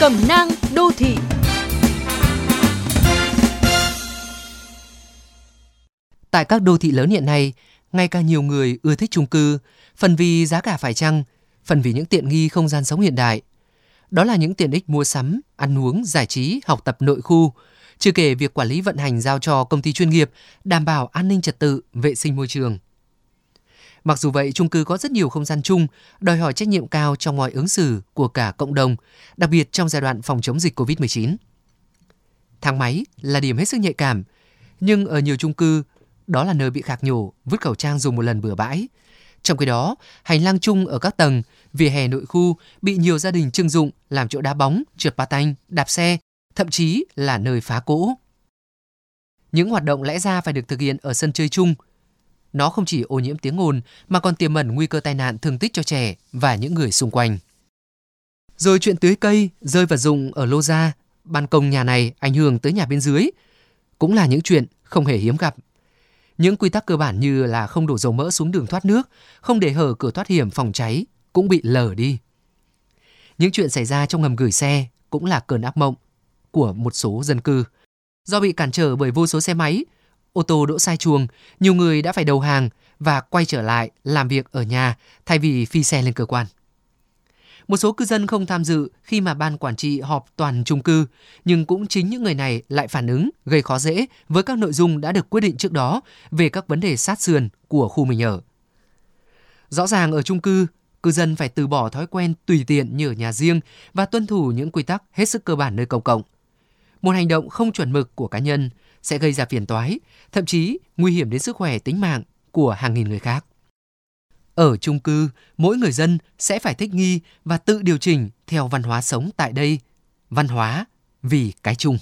Cẩm nang đô thị Tại các đô thị lớn hiện nay, ngày càng nhiều người ưa thích chung cư, phần vì giá cả phải chăng, phần vì những tiện nghi không gian sống hiện đại. Đó là những tiện ích mua sắm, ăn uống, giải trí, học tập nội khu, chưa kể việc quản lý vận hành giao cho công ty chuyên nghiệp, đảm bảo an ninh trật tự, vệ sinh môi trường. Mặc dù vậy, chung cư có rất nhiều không gian chung, đòi hỏi trách nhiệm cao trong mọi ứng xử của cả cộng đồng, đặc biệt trong giai đoạn phòng chống dịch COVID-19. Thang máy là điểm hết sức nhạy cảm, nhưng ở nhiều chung cư, đó là nơi bị khạc nhổ, vứt khẩu trang dùng một lần bừa bãi. Trong khi đó, hành lang chung ở các tầng, vỉa hè nội khu bị nhiều gia đình trưng dụng làm chỗ đá bóng, trượt patin, đạp xe, thậm chí là nơi phá cỗ. Những hoạt động lẽ ra phải được thực hiện ở sân chơi chung. Nó không chỉ ô nhiễm tiếng ồn mà còn tiềm ẩn nguy cơ tai nạn thương tích cho trẻ và những người xung quanh. Rồi chuyện tưới cây, rơi vật dụng ở lô ra, ban công nhà này ảnh hưởng tới nhà bên dưới, cũng là những chuyện không hề hiếm gặp. Những quy tắc cơ bản như là không đổ dầu mỡ xuống đường thoát nước, không để hở cửa thoát hiểm phòng cháy cũng bị lờ đi. Những chuyện xảy ra trong ngầm gửi xe cũng là cơn ác mộng của một số dân cư. Do bị cản trở bởi vô số xe máy, ô tô đỗ sai chuồng, nhiều người đã phải đầu hàng và quay trở lại làm việc ở nhà thay vì phi xe lên cơ quan. Một số cư dân không tham dự khi mà ban quản trị họp toàn chung cư, nhưng cũng chính những người này lại phản ứng gây khó dễ với các nội dung đã được quyết định trước đó về các vấn đề sát sườn của khu mình ở. Rõ ràng ở chung cư, cư dân phải từ bỏ thói quen tùy tiện như ở nhà riêng và tuân thủ những quy tắc hết sức cơ bản nơi công cộng. Một hành động không chuẩn mực của cá nhân sẽ gây ra phiền toái, thậm chí nguy hiểm đến sức khỏe tính mạng của hàng nghìn người khác. Ở chung cư, mỗi người dân sẽ phải thích nghi và tự điều chỉnh theo văn hóa sống tại đây. Văn hóa vì cái chung.